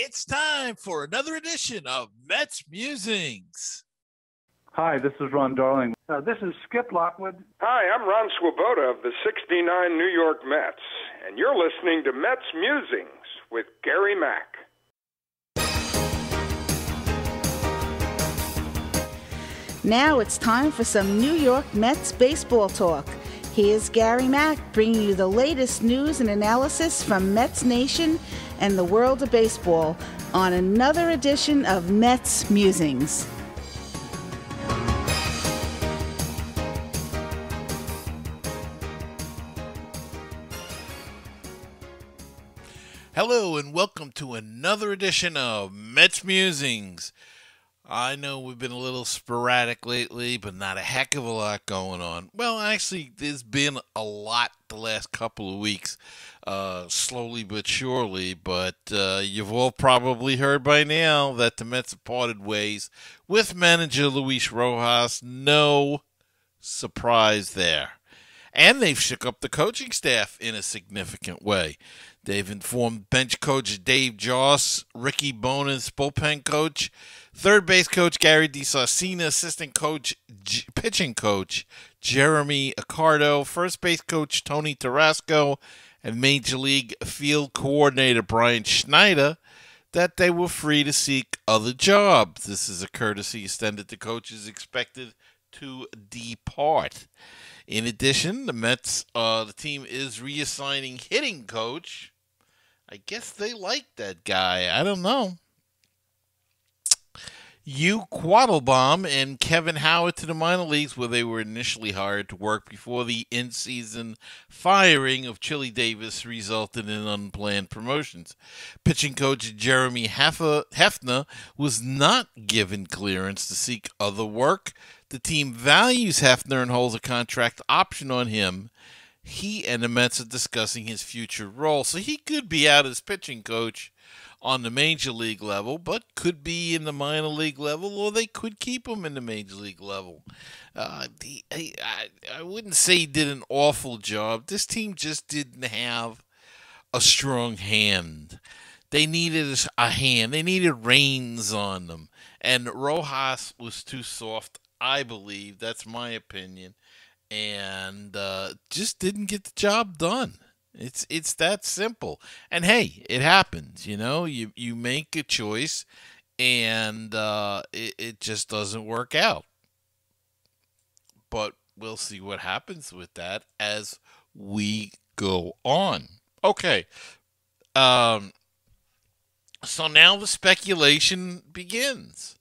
It's time for another edition of Mets Musings. Hi, this is Ron Darling. Uh, this is Skip Lockwood. Hi, I'm Ron Swoboda of the 69 New York Mets, and you're listening to Mets Musings with Gary Mack. Now it's time for some New York Mets baseball talk. Here's Gary Mack bringing you the latest news and analysis from Mets Nation and the world of baseball on another edition of Mets Musings. Hello, and welcome to another edition of Mets Musings. I know we've been a little sporadic lately, but not a heck of a lot going on. Well, actually, there's been a lot the last couple of weeks, uh, slowly but surely. But uh, you've all probably heard by now that the Mets have parted ways with manager Luis Rojas. No surprise there. And they've shook up the coaching staff in a significant way. They've informed bench coach Dave Jauss, Ricky Bones, bullpen coach, third base coach Gary Disarcina, assistant coach, G- pitching coach Jeremy Accardo, first base coach Tony Tarasco, and Major League field coordinator Brian Schneider that they were free to seek other jobs. This is a courtesy extended to coaches expected to depart. In addition, the Mets, uh, the team is reassigning hitting coach I guess they like that guy. I don't know. Hugh Quattlebaum and Kevin Howard to the minor leagues, where they were initially hired to work before the in season firing of Chili Davis resulted in unplanned promotions. Pitching coach Jeremy Hefner was not given clearance to seek other work. The team values Hefner and holds a contract option on him he and the Mets are discussing his future role. So he could be out as pitching coach on the major league level, but could be in the minor league level, or they could keep him in the major league level. Uh, he, I, I wouldn't say he did an awful job. This team just didn't have a strong hand. They needed a hand. They needed reins on them. And Rojas was too soft, I believe. That's my opinion and uh, just didn't get the job done. It's it's that simple. And hey, it happens. You know, you you make a choice, and uh, it it just doesn't work out. But we'll see what happens with that as we go on. Okay. Um. So now the speculation begins.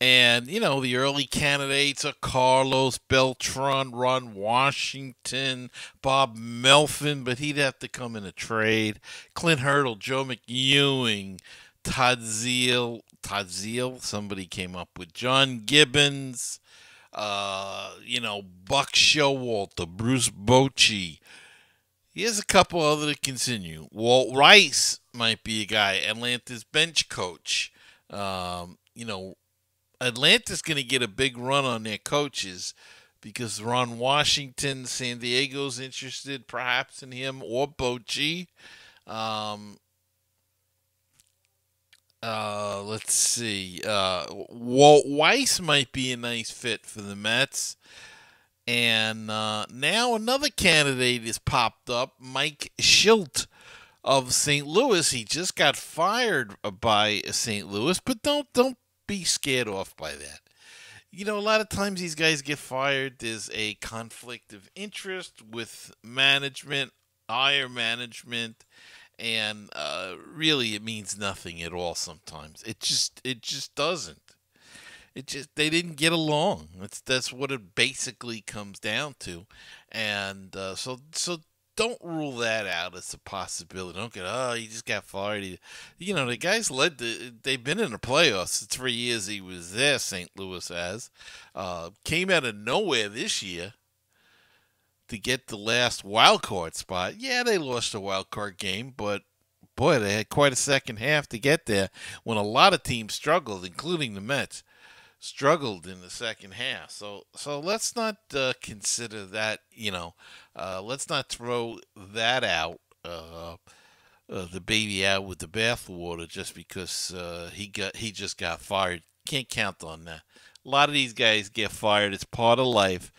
And, you know, the early candidates are Carlos Beltran, Ron Washington, Bob Melvin, but he'd have to come in a trade. Clint Hurdle, Joe McEwing, Todd Zeile, Todd Zeile, somebody came up with John Gibbons, uh, you know, Buck Showalter, Bruce Bochy. Here's a couple other to continue. Walt Weiss might be a guy, Atlanta's bench coach. Um, you know, Atlanta's going to get a big run on their coaches because Ron Washington, San Diego's interested perhaps in him or Bochy. Um, uh, let's see. Uh, Walt Weiss might be a nice fit for the Mets. And uh, now another candidate has popped up, Mike Shildt of St. Louis. He just got fired by St. Louis, but don't don't be scared off by that. You know, a lot of times these guys get fired. There's a conflict of interest with management, higher management, and uh, really it means nothing at all. Sometimes it just it just doesn't. It just they didn't get along. That's that's what it basically comes down to, and uh, so so don't rule that out as a possibility. Don't get oh he just got fired. You know the guys led the they've been in the playoffs the three years he was there. St. Louis has uh, came out of nowhere this year to get the last wild card spot. Yeah, they lost a wild card game, but boy, they had quite a second half to get there when a lot of teams struggled, including the Mets struggled in the second half. So so let's not uh, consider that. You know, uh, let's not throw that out. Uh, uh, the baby out with the bathwater just because uh, he got he just got fired. Can't count on that. A lot of these guys get fired. It's part of life.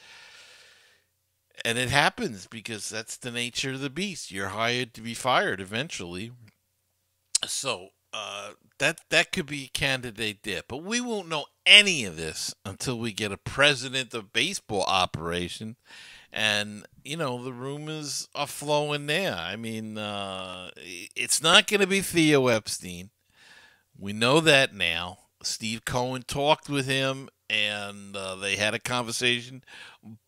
And it happens because that's the nature of the beast. You're hired to be fired eventually. So uh, that that could be candidate there, but we won't know any of this until we get a president of baseball operation, and you know the rumors are flowing there. I mean, uh, it's not going to be Theo Epstein. We know that now. Steve Cohen talked with him, and uh, they had a conversation.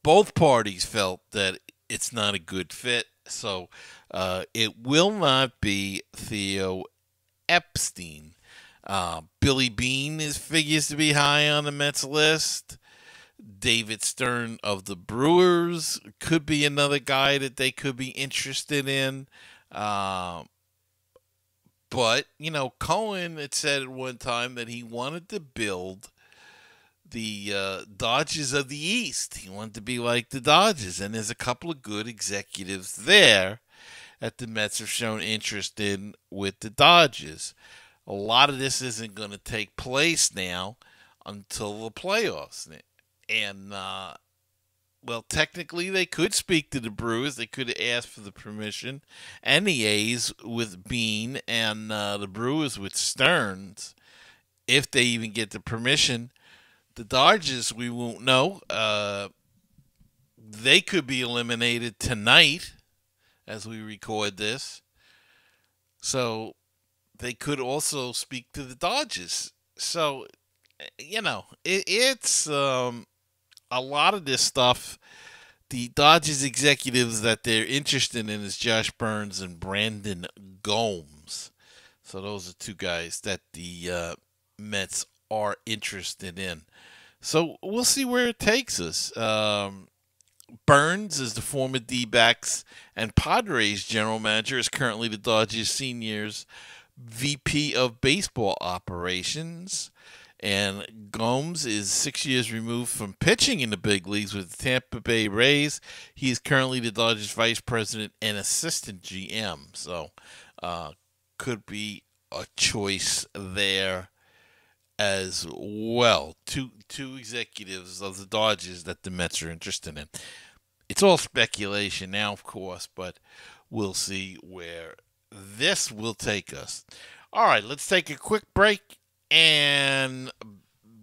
Both parties felt that it's not a good fit, so uh, it will not be Theo Epstein. Uh, Billy Beane is figures to be high on the Mets list. David Stearns of the Brewers could be another guy that they could be interested in. Uh, but, you know, Cohen had said at one time that he wanted to build the uh, Dodgers of the East. He wanted to be like the Dodgers. And there's a couple of good executives there that the Mets have shown interest in with the Dodgers. A lot of this isn't going to take place now until the playoffs. And, uh, well, technically, they could speak to the Brewers. They could ask for the permission. And the A's with Beane and uh, the Brewers with Stearns, if they even get the permission. The Dodgers, we won't know. Uh, they could be eliminated tonight as we record this. So they could also speak to the Dodgers. So, you know, it, it's um, a lot of this stuff. The Dodgers executives that they're interested in is Josh Byrnes and Brandon Gomes. So those are two guys that the uh, Mets are interested in. So we'll see where it takes us. Um, Byrnes is the former D backs and Padres general manager, is currently the Dodgers seniors VP of baseball operations. And Gomes is six years removed from pitching in the big leagues with the Tampa Bay Rays. He is currently the Dodgers vice president and assistant GM. So, uh, could be a choice there as well. Two two executives of the Dodgers that the Mets are interested in. It's all speculation now, of course, but we'll see where this will take us. All right, let's take a quick break and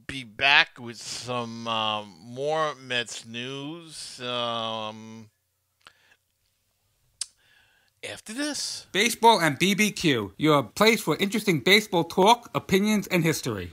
be back with some um, more Mets news. Um, after this, Baseball and BBQ, your place for interesting baseball talk, opinions, and history.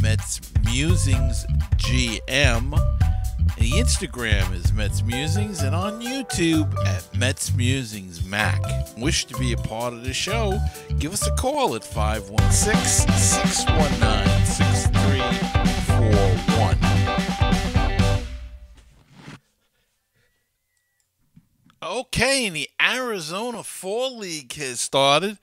Mets Musings GM. The Instagram is Mets Musings, and on YouTube at Mets Musings Mac. Wish to be a part of the show? Give us a call at 516 619 6341. Okay, and the Arizona Fall League has started,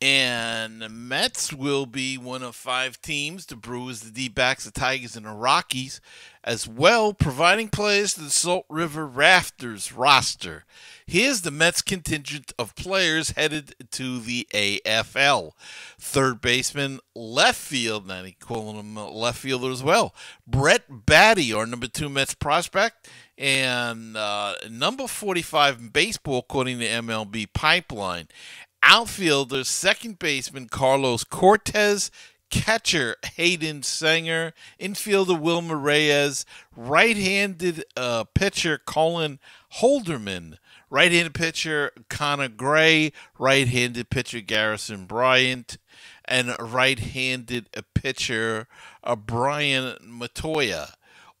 and the Mets will be one of five teams the Brewers, the D backs, the Tigers, and the Rockies, as well, providing players to the Salt River Rafters roster. Here's the Mets contingent of players headed to the AFL. Third baseman, left field, now he calling him left fielder as well. Brett Baty, our number two Mets prospect, and uh, number 45 in baseball, according to MLB Pipeline. Outfielders, second baseman Carlos Cortes, catcher Hayden Senger, infielder Wilmer Reyes, right handed uh, pitcher Colin Holderman, right-handed pitcher Connor Grey, right-handed pitcher Garrison Bryant, and right-handed pitcher uh, Brian Metoyer.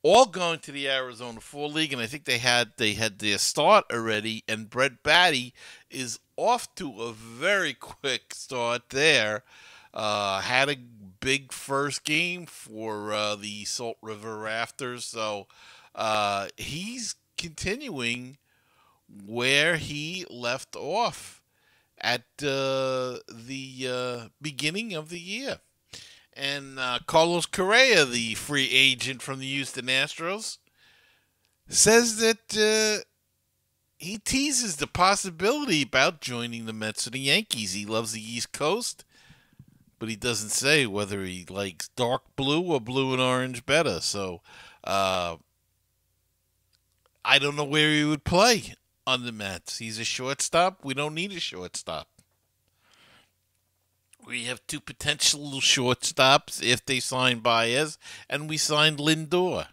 All going to the Arizona Fall League, and I think they had they had their start already. And Brett Baty is off to a very quick start there. Uh, had a big first game for uh, the Salt River Rafters, so uh, he's continuing where he left off at uh, the uh, beginning of the year. And uh, Carlos Correa, the free agent from the Houston Astros, says that uh, he teases the possibility about joining the Mets or the Yankees. He loves the East Coast, but he doesn't say whether he likes dark blue or blue and orange better. So uh, I don't know where he would play on the Mets. He's a shortstop. We don't need a shortstop. We have two potential shortstops if they sign Baez, and we signed Lindor.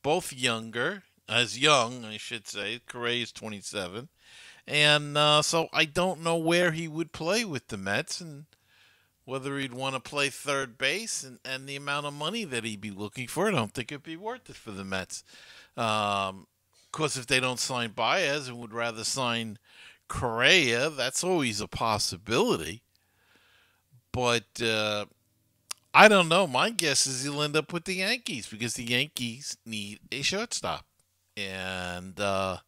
Both younger, as young, I should say. Correa is 27. And uh, so I don't know where he would play with the Mets and whether he'd want to play third base and, and the amount of money that he'd be looking for. I don't think it'd be worth it for the Mets. Um, of course, if they don't sign Baez and would rather sign Correa, that's always a possibility. But uh, I don't know. My guess is he'll end up with the Yankees because the Yankees need a shortstop. And, uh,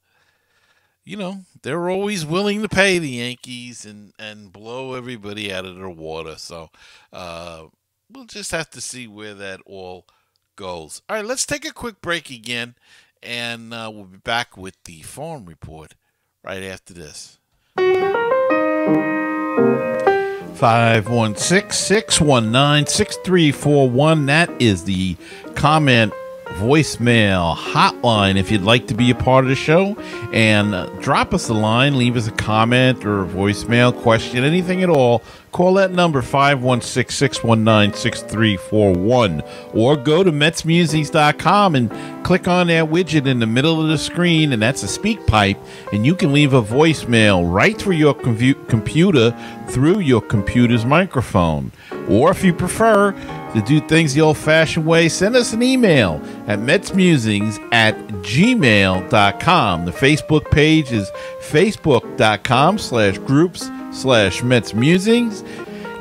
you know, they're always willing to pay the Yankees and, and blow everybody out of their water. So uh, we'll just have to see where that all goes. All right, let's take a quick break again, and uh, we'll be back with the farm report right after this. 516 619 6341. That is the comment voicemail hotline if you'd like to be a part of the show. And drop us a line leave us a comment or a voicemail question anything at all. Call that number 516-619-6341 or go to metsmusings.com and click on that widget in the middle of the screen and that's a speak pipe and you can leave a voicemail right through your compu- computer through your computer's microphone. Or if you prefer to do things the old fashioned way, send us an email at metsmusings at gmail.com. The Facebook page is facebook.com slash groups slash metsmusings.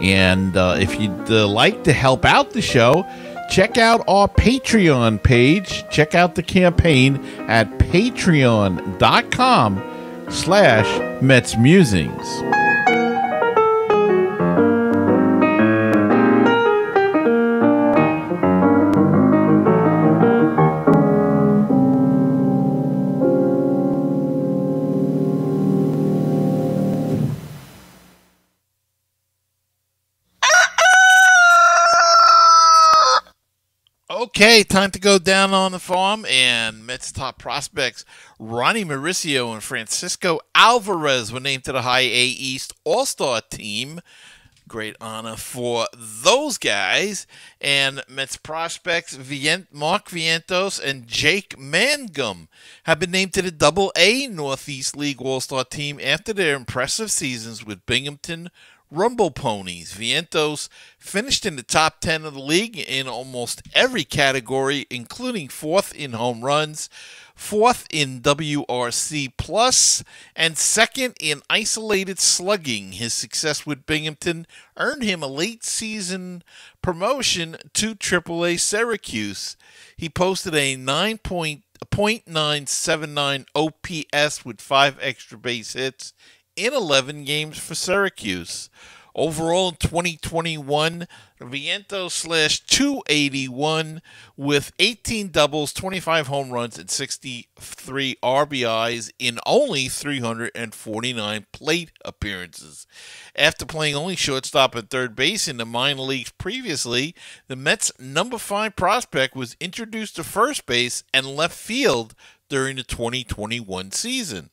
And uh, if you'd uh, like to help out the show, check out our Patreon page. Check out the campaign at patreon.com slash metsmusings. Okay, time to go down on the farm and Mets top prospects Ronnie Mauricio and Francisco Alvarez were named to the High A East All Star team. Great honor for those guys. And Mets prospects Mark Vientos and Jake Mangum have been named to the Double A Northeast League All Star team after their impressive seasons with Binghamton, Rumble Ponies. Vientos finished in the top 10 of the league in almost every category, including fourth in home runs, fourth in WRC plus, and second in isolated slugging. His success with Binghamton earned him a late season promotion to AAA Syracuse. He posted a 9.979 OPS with five extra base hits in 11 games for Syracuse. Overall in 2021, Viento slashed 281 with 18 doubles, 25 home runs, and 63 RBIs in only 349 plate appearances. After playing only shortstop and third base in the minor leagues previously, the Mets' number five prospect was introduced to first base and left field during the 2021 season.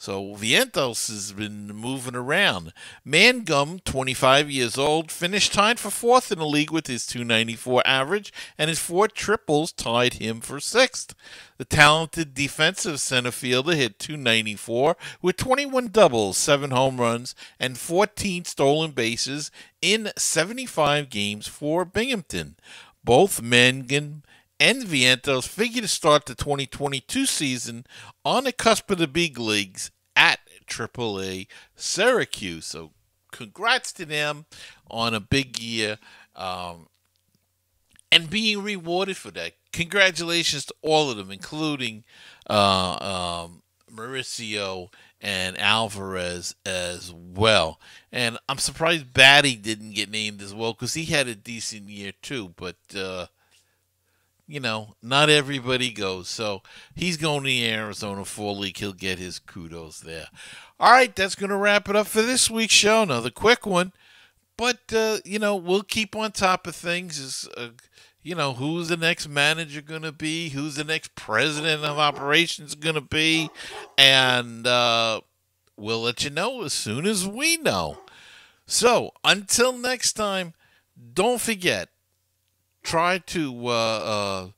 So Vientos has been moving around. Mangum, 25 years old, finished tied for fourth in the league with his 294 average, and his four triples tied him for sixth. The talented defensive center fielder hit 294 with 21 doubles, 7 home runs, and 14 stolen bases in 75 games for Binghamton. Both Mangum and Vientos figure to start the 2022 season on the cusp of the big leagues at AAA Syracuse. So, congrats to them on a big year um, and being rewarded for that. Congratulations to all of them, including uh, um, Mauricio and Alvarez as well. And I'm surprised Baty didn't get named as well because he had a decent year too. But uh, you know, not everybody goes. So he's going to the Arizona Fall League. He'll get his kudos there. All right, that's going to wrap it up for this week's show. Another quick one. But, uh, you know, we'll keep on top of things. Is uh, you know, who's the next manager going to be? Who's the next president of operations going to be? And uh, we'll let you know as soon as we know. So until next time, don't forget try to uh, uh,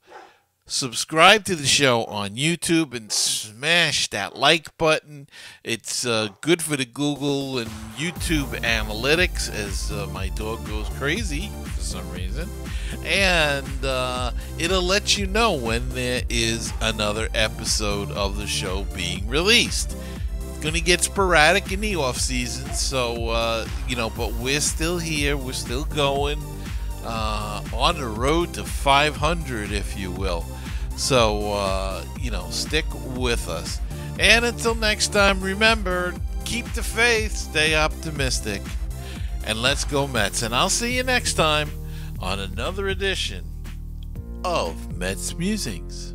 subscribe to the show on YouTube and smash that like button. It's uh, good for the Google and YouTube analytics as uh, my dog goes crazy for some reason. And uh, it'll let you know when there is another episode of the show being released. It's going to get sporadic in the off season, so, uh, you know, but we're still here, we're still going uh, on the road to 500, if you will. So, uh, you know, stick with us. And until next time, remember keep the faith, stay optimistic, and let's go, Mets. And I'll see you next time on another edition of Mets Musings.